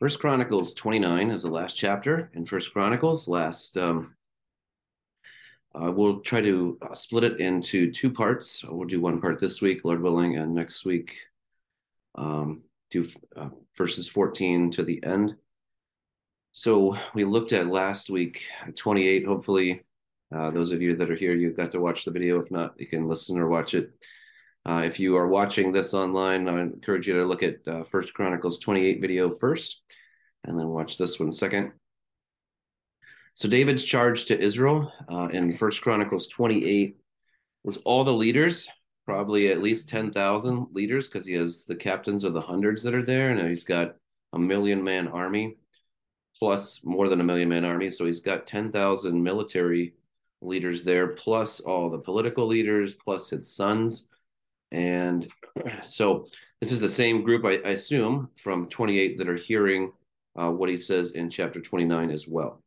First Chronicles 29 is the last chapter in First Chronicles. Last, um, uh, we'll try to uh, split it into two parts. We'll do one part this week, Lord willing, and next week um, do uh, verses 14 to the end. So we looked at last week 28. Hopefully, uh, those of you that are here, you've got to watch the video. If not, you can listen or watch it. Uh, if you are watching this online, I encourage you to look at uh, First Chronicles 28 video first and then watch this one second. So David's charge to Israel uh, in First Chronicles 28 was all the leaders, probably at least 10,000 leaders, because he has the captains of the hundreds that are there, and he's got a million man army, plus more than a million man army. So he's got 10,000 military leaders there, plus all the political leaders, plus his sons. And so this is the same group, I, I assume, from 28 that are hearing uh, what he says in chapter 29 as well.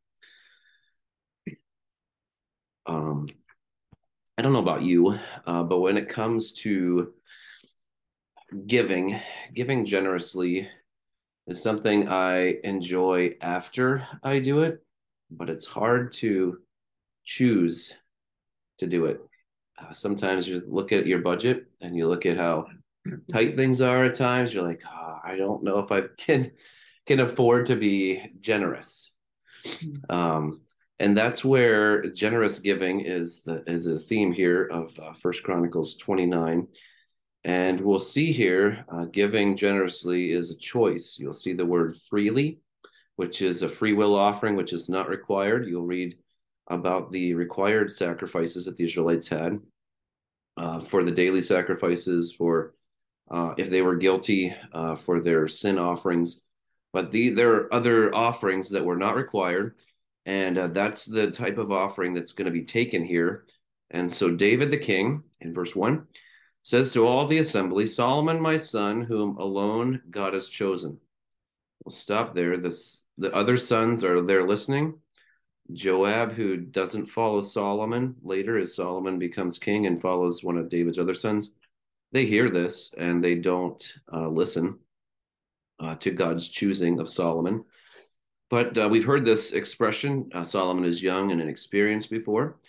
Um, I don't know about you, uh, but when it comes to giving, giving generously is something I enjoy after I do it, but it's hard to choose to do it. Uh, sometimes you look at your budget and you look at how tight things are at times. You're like, oh, I don't know if I can can afford to be generous. Hmm. Um, and that's where generous giving is the is a theme here of uh, First Chronicles 29. And we'll see here, uh, giving generously is a choice. You'll see the word freely, which is a free will offering, which is not required. You'll read about the required sacrifices that the Israelites had uh, for the daily sacrifices, for uh, if they were guilty, uh, for their sin offerings. But the there are other offerings that were not required, and uh, that's the type of offering that's going to be taken here. And so David the king, in verse one, says to all the assembly, Solomon my son, whom alone God has chosen. We'll stop there. This the other sons are there listening. Joab, who doesn't follow Solomon later as Solomon becomes king and follows one of David's other sons, they hear this and they don't uh, listen uh, to God's choosing of Solomon. But uh, we've heard this expression uh, Solomon is young and inexperienced before.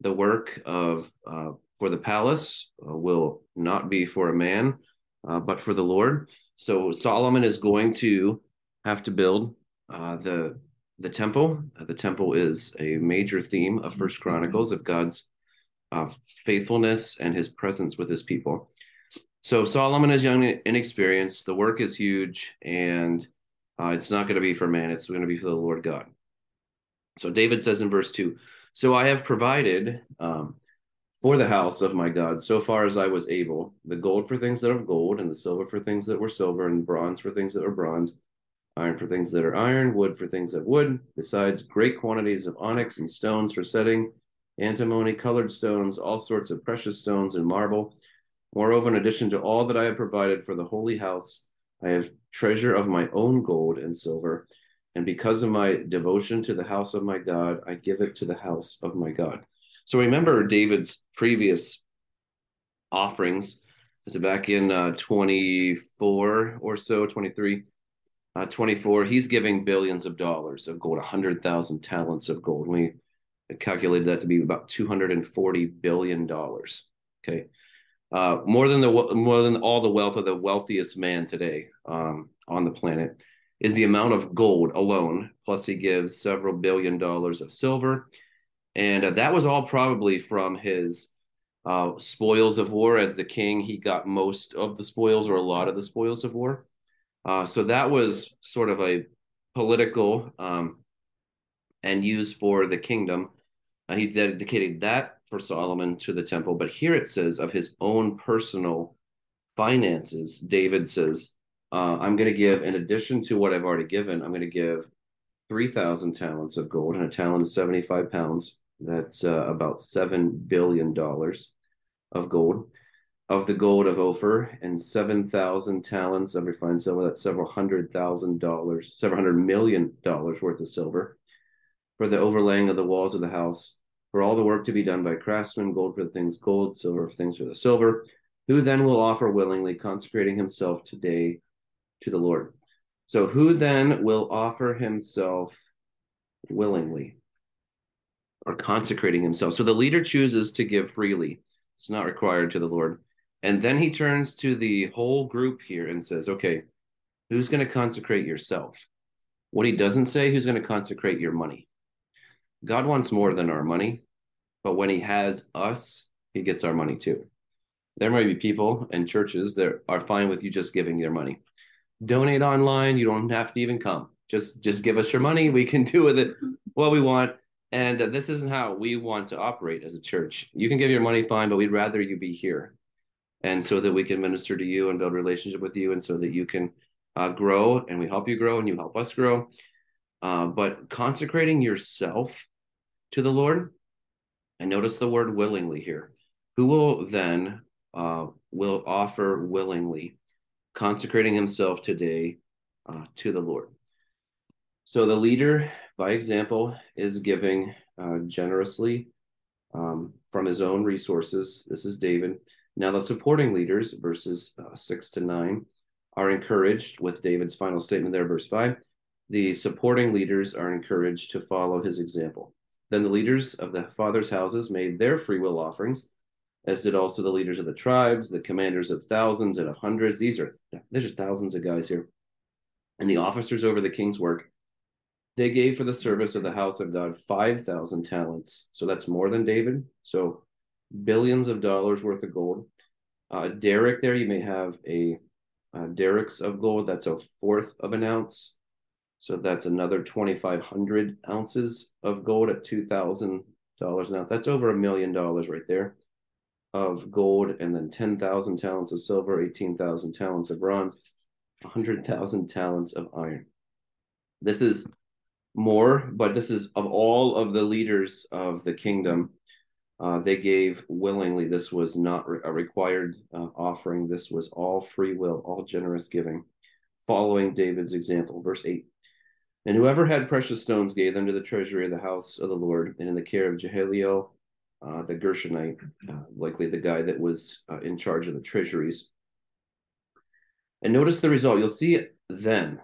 The work of uh, for the palace uh, will not be for a man, but for the Lord. So Solomon is going to have to build the the temple. the temple is a major theme of First Chronicles of God's faithfulness and His presence with His people. So Solomon is young and inexperienced. The work is huge, and uh, it's not going to be for man. It's going to be for the Lord God. So David says in verse two, "So I have provided um, for the house of my God so far as I was able, the gold for things that are gold, and the silver for things that were silver, and bronze for things that were bronze, iron for things that are iron, wood for things that wood, besides great quantities of onyx and stones for setting, antimony, colored stones, all sorts of precious stones and marble." Moreover, in addition to all that I have provided for the holy house, I have treasure of my own gold and silver. And because of my devotion to the house of my God, I give it to the house of my God. So remember David's previous offerings. Is it back in uh, 24 or so, 23? Uh, 24, he's giving billions of dollars of gold, 100,000 talents of gold. We calculated that to be about $240 billion. Okay uh, more than the more than all the wealth of the wealthiest man today um, on the planet is the amount of gold alone. Plus, he gives several billion dollars of silver, and uh, that was all probably from his uh, spoils of war. As the king, he got most of the spoils or a lot of the spoils of war. Uh, so that was sort of a political um, and used for the kingdom. Uh, he dedicated that for Solomon to the temple, but here it says of his own personal finances, David says, uh, I'm going to give, in addition to what I've already given, I'm going to give 3,000 talents of gold, and a talent is 75 pounds. That's uh, about $7 billion of gold. Of the gold of Ophir, and 7,000 talents of refined silver, that's several hundred thousand dollars, several hundred million dollars worth of silver. For the overlaying of the walls of the house, for all the work to be done by craftsmen, gold for the things gold, silver for things for the silver, who then will offer willingly, consecrating himself today to the Lord. So, who then will offer himself willingly or consecrating himself? So, the leader chooses to give freely, it's not required to the Lord. And then he turns to the whole group here and says, okay, who's going to consecrate yourself? What he doesn't say, who's going to consecrate your money? God wants more than our money, but when he has us, he gets our money too. There might be people and churches that are fine with you just giving their money. Donate online, you don't have to even come. Just just give us your money, we can do with it what we want. And this isn't how we want to operate as a church. You can give your money fine, but we'd rather you be here and so that we can minister to you and build relationship with you and so that you can uh, grow and we help you grow and you help us grow. Uh, but consecrating yourself to the lord and notice the word willingly here. Who will then uh, will offer willingly consecrating himself today uh, to the lord? So the leader by example is giving uh, generously um, from his own resources. This is david now, the supporting leaders, verses uh, six to nine, are encouraged with David's final statement there, verse five. The supporting leaders are encouraged to follow his example. Then the leaders of the fathers' houses made their free will offerings, as did also the leaders of the tribes, the commanders of thousands and of hundreds. These are there's just thousands of guys here. And the officers over the king's work, they gave for the service of the house of God 5,000 talents. So that's more than David. So billions of dollars worth of gold. Uh, daric there, you may have a uh, darics of gold. That's a fourth of an ounce. So that's another 2,500 ounces of gold at $2,000 an ounce. That's over a million dollars right there of gold, and then 10,000 talents of silver, 18,000 talents of bronze, 100,000 talents of iron. This is more, but this is of all of the leaders of the kingdom uh, they gave willingly. This was not a required uh, offering. This was all free will, all generous giving, following David's example. Verse 8 And whoever had precious stones gave them to the treasury of the house of the Lord, and in the care of Jehalelel, uh, the Gershonite, uh, likely the guy that was uh, in charge of the treasuries. And notice the result. You'll see it then.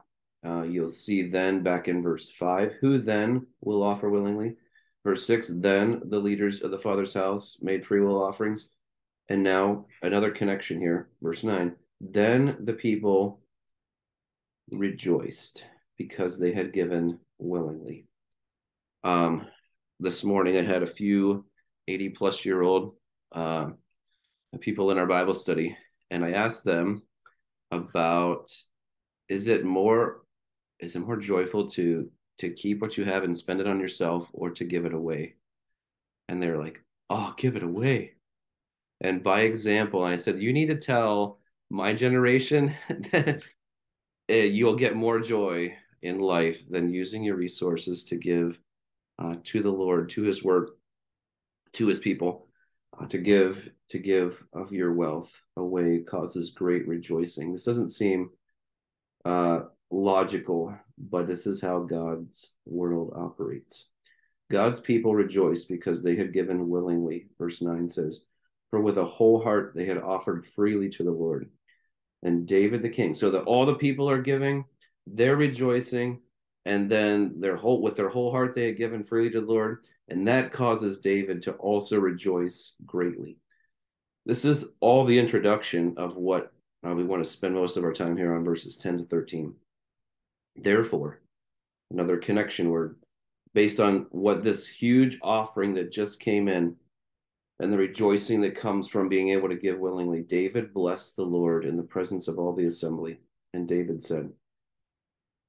Uh, you'll see then back in verse 5 who then will offer willingly? Verse 6 Then the leaders of the Father's house made free will offerings. And now another connection here. Verse 9 Then the people rejoiced because they had given willingly. Um, this morning I had a few 80 plus year old uh, people in our Bible study, and I asked them about is it more is it more joyful to to keep what you have and spend it on yourself or to give it away. And they're like oh give it away. And by example i said you need to tell my generation that eh, you'll get more joy in life than using your resources to give uh, to the lord to his work to his people uh, to give to give of your wealth away causes great rejoicing. This doesn't seem uh, logical, but this is how God's world operates. God's people rejoice because they had given willingly. Verse 9 says, For with a whole heart they had offered freely to the Lord. And David the king. So that all the people are giving, they're rejoicing, and then their whole with their whole heart they had given freely to the Lord. And that causes David to also rejoice greatly. This is all the introduction of what uh, we want to spend most of our time here on verses 10 to 13. Therefore, another connection word based on what this huge offering that just came in and the rejoicing that comes from being able to give willingly. David blessed the Lord in the presence of all the assembly. And David said,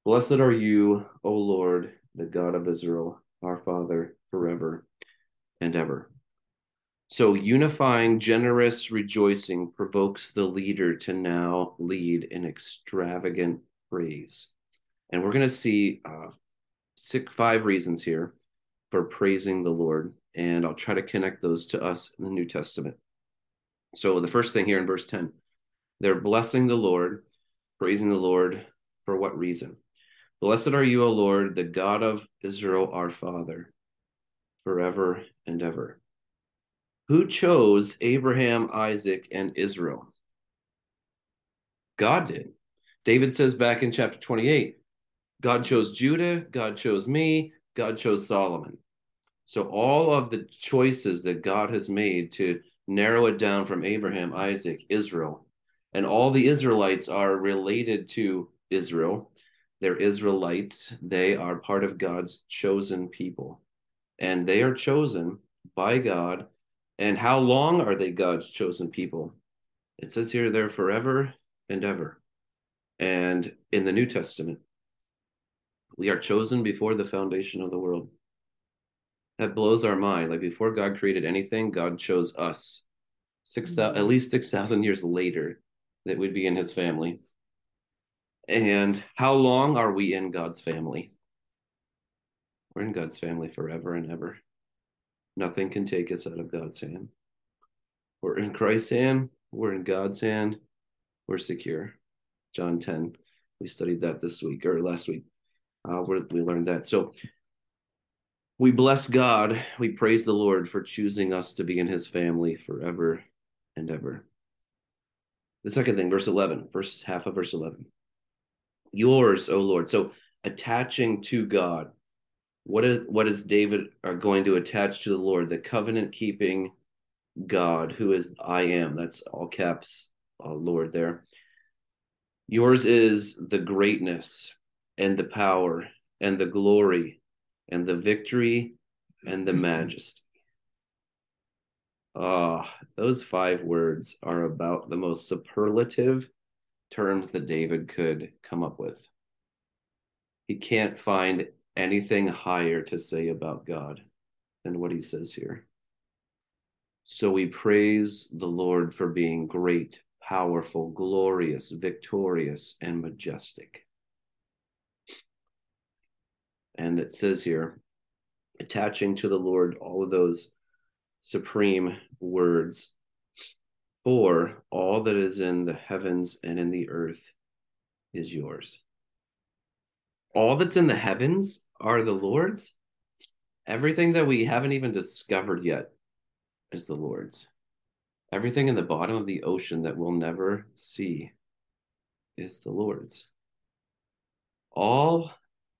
Blessed are you, O Lord, the God of Israel, our Father, forever and ever. So, unifying, generous rejoicing provokes the leader to now lead in extravagant praise. And we're going to see uh, six, five reasons here for praising the Lord. And I'll try to connect those to us in the New Testament. So the first thing here in verse 10, they're blessing the Lord, praising the Lord for what reason? Blessed are you, O Lord, the God of Israel, our Father, forever and ever. Who chose Abraham, Isaac, and Israel? God did. David says back in chapter 28 God chose Judah, God chose me, God chose Solomon. So all of the choices that God has made to narrow it down from Abraham, Isaac, Israel, and all the Israelites are related to Israel. They're Israelites. They are part of God's chosen people. And they are chosen by God. And how long are they God's chosen people? It says here they're forever and ever. And in the New Testament, we are chosen before the foundation of the world. That blows our mind. Like before God created anything, God chose us. Six at mm-hmm. least six thousand years later, that we'd be in His family. And how long are we in God's family? We're in God's family forever and ever. Nothing can take us out of God's hand. We're in Christ's hand. We're in God's hand. We're secure. John 10. We studied that this week or last week. Uh, we learned that. So we bless God. We praise the Lord for choosing us to be in his family forever and ever. The second thing, verse 11, first half of verse 11. Yours, O Lord. So attaching to God. What is what is David are going to attach to the Lord? The covenant keeping God, who is I am. That's all caps, uh, Lord there. Yours is the greatness and the power and the glory and the victory and the majesty. Ah, oh, those five words are about the most superlative terms that David could come up with. He can't find anything higher to say about God than what he says here. So we praise the Lord for being great, powerful, glorious, victorious, and majestic. And it says here, attaching to the Lord all of those supreme words for all that is in the heavens and in the earth is yours. All that's in the heavens are the Lord's. Everything that we haven't even discovered yet is the Lord's. Everything in the bottom of the ocean that we'll never see is the Lord's. All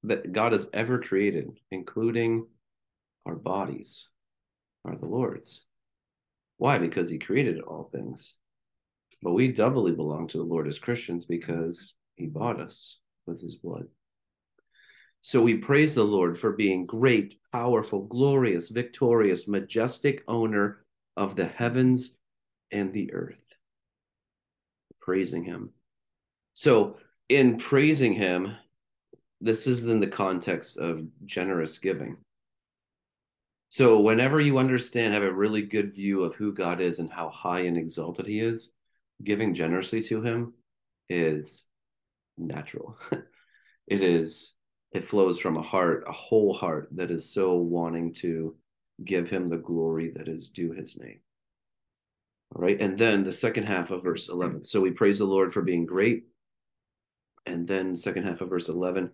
that God has ever created, including our bodies, are the Lord's. Why? Because he created all things. But we doubly belong to the Lord as Christians because he bought us with his blood. So we praise the Lord for being great, powerful, glorious, victorious, majestic owner of the heavens and the earth. Praising him. So, in praising him, this is in the context of generous giving. So whenever you understand, have a really good view of who God is and how high and exalted he is, giving generously to him is natural. it is it flows from a heart, a whole heart that is so wanting to give him the glory that is due his name. All right. And then the second half of verse 11. So we praise the Lord for being great. And then second half of verse 11.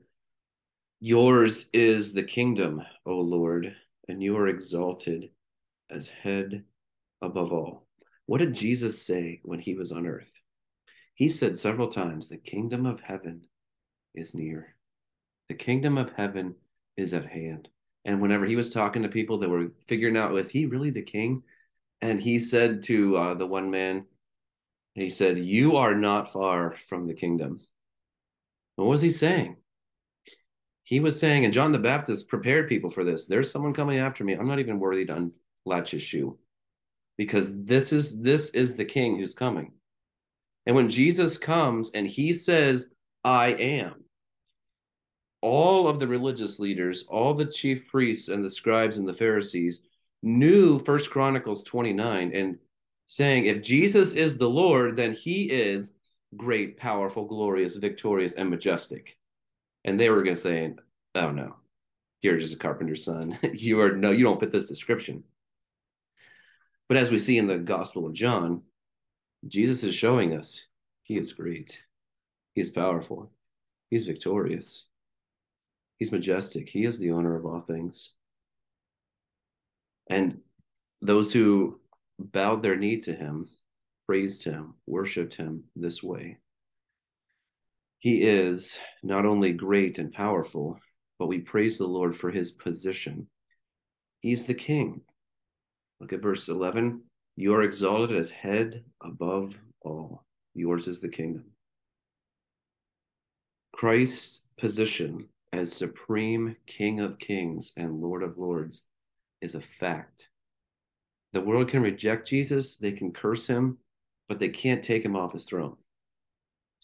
Yours is the kingdom, O Lord, and you are exalted as head above all. What did Jesus say when he was on earth? He said several times, The kingdom of heaven is near. The kingdom of heaven is at hand. And whenever he was talking to people that were figuring out, was he really the king? And he said to uh, the one man, he said, You are not far from the kingdom. What was he saying? He was saying, and John the Baptist prepared people for this. There's someone coming after me. I'm not even worthy to unlatch his shoe because this is this is the king who's coming. And when Jesus comes and he says, I am, all of the religious leaders, all the chief priests and the scribes and the Pharisees knew First Chronicles 29 and saying, if Jesus is the Lord, then he is great, powerful, glorious, victorious, and majestic and they were going to say, "Oh no, you're just a carpenter's son. you are no, you don't fit this description." But as we see in the Gospel of John, Jesus is showing us he is great, he is powerful, he's victorious, he's majestic, he is the owner of all things. And those who bowed their knee to him, praised him, worshiped him this way He is not only great and powerful, but we praise the Lord for his position. He's the king. Look at verse 11. You are exalted as head above all. Yours is the kingdom. Christ's position as supreme King of kings and Lord of lords is a fact. The world can reject Jesus, they can curse him, but they can't take him off his throne.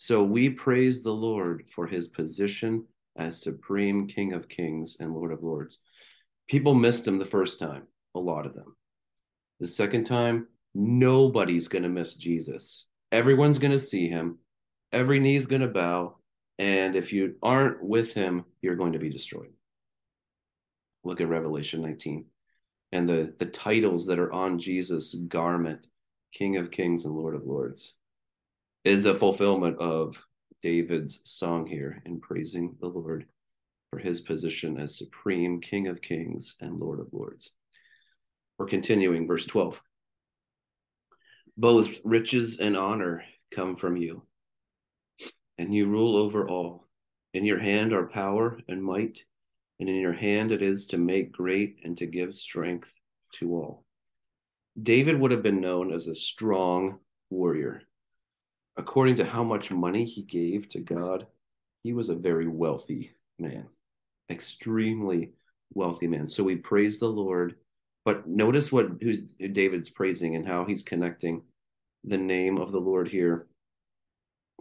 So we praise the Lord for his position as supreme King of kings and Lord of lords. People missed him the first time, a lot of them. The second time, nobody's going to miss Jesus. Everyone's going to see him. Every knee's going to bow. And if you aren't with him, you're going to be destroyed. Look at Revelation 19 and the, the titles that are on Jesus' garment King of Kings and Lord of Lords is a fulfillment of David's song here in praising the Lord for his position as supreme King of Kings and Lord of Lords. We're continuing, verse 12. Both riches and honor come from you, and you rule over all. In your hand are power and might, and in your hand it is to make great and to give strength to all. David would have been known as a strong warrior. According to how much money he gave to God, he was a very wealthy man, extremely wealthy man. So we praise the Lord. But notice what who's David's praising and how he's connecting the name of the Lord here.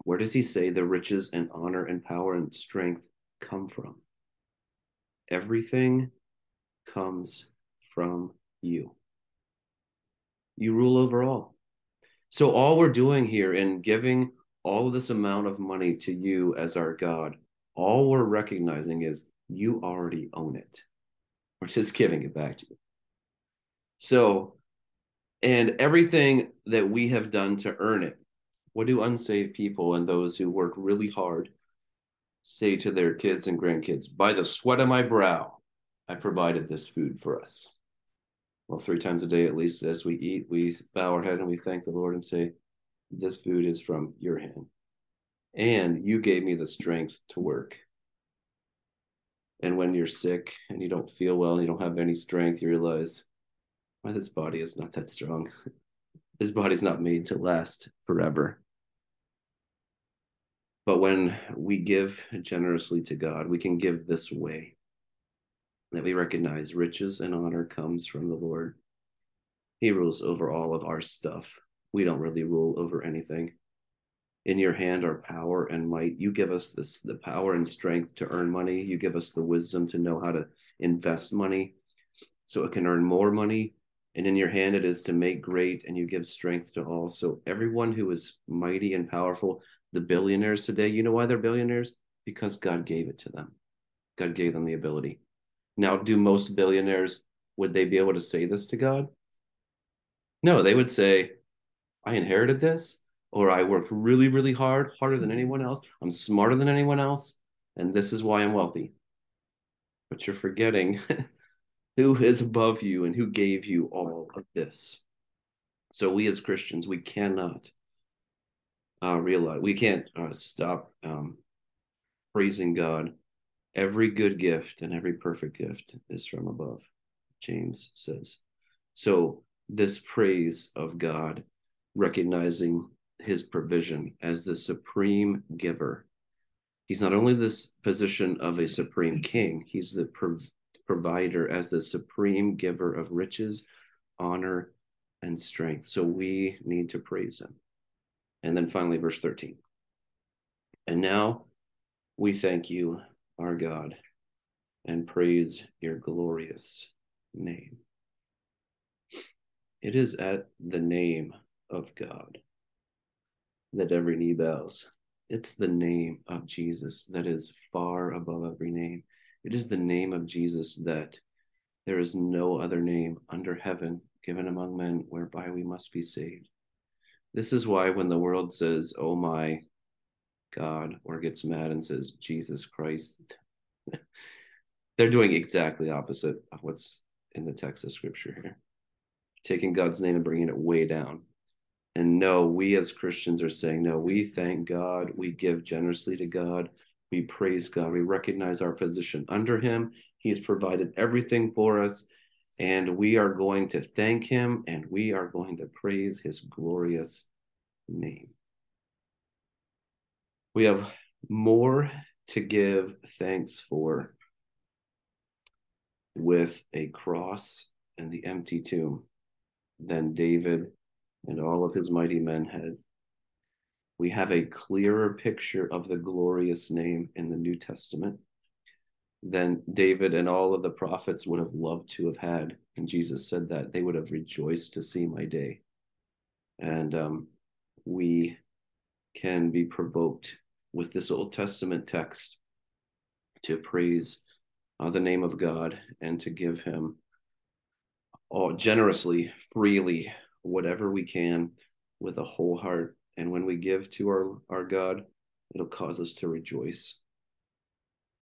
Where does he say the riches and honor and power and strength come from? Everything comes from you. You rule over all. So, all we're doing here in giving all of this amount of money to you as our God, all we're recognizing is you already own it. We're just giving it back to you. So, and everything that we have done to earn it, what do unsaved people and those who work really hard say to their kids and grandkids? By the sweat of my brow, I provided this food for us well, three times a day at least as we eat, we bow our head and we thank the Lord and say, This food is from your hand. And you gave me the strength to work. And when you're sick and you don't feel well and you don't have any strength, you realize, why this body is not that strong. this body's not made to last forever. But when we give generously to God, we can give this way that we recognize riches and honor comes from the Lord. He rules over all of our stuff. We don't really rule over anything. In your hand are power and might. You give us this the power and strength to earn money. You give us the wisdom to know how to invest money so it can earn more money. And in your hand it is to make great, and you give strength to all. So everyone who is mighty and powerful, the billionaires today, you know why they're billionaires? Because God gave it to them. God gave them the ability. Now, do most billionaires would they be able to say this to God? No, they would say, I inherited this, or I worked really, really hard, harder than anyone else. I'm smarter than anyone else, and this is why I'm wealthy. But you're forgetting who is above you and who gave you all of this. So we as Christians, we cannot uh, realize, we can't uh, stop um, praising God Every good gift and every perfect gift is from above, James says. So, this praise of God, recognizing his provision as the supreme giver. He's not only this position of a supreme king, he's the prov- provider as the supreme giver of riches, honor, and strength. So we need to praise him. And then finally, verse 13. And now we thank you our God, and praise your glorious name. It is at the name of God that every knee bows. It's the name of Jesus that is far above every name. It is the name of Jesus that there is no other name under heaven given among men whereby we must be saved. This is why when the world says, Oh my, God or gets mad and says Jesus Christ, they're doing exactly opposite of what's in the text of scripture here. Taking God's name and bringing it way down. And no, we as Christians are saying, no, we thank God. We give generously to God. We praise God. We recognize our position under Him. He has provided everything for us. And we are going to thank Him and we are going to praise His glorious name. We have more to give thanks for with a cross and the empty tomb than David and all of his mighty men had. We have a clearer picture of the glorious name in the New Testament than David and all of the prophets would have loved to have had. And Jesus said that they would have rejoiced to see my day. And um, we can be provoked with this Old Testament text to praise uh, the name of God and to give Him all generously, freely, whatever we can with a whole heart. And when we give to our, our God, it'll cause us to rejoice.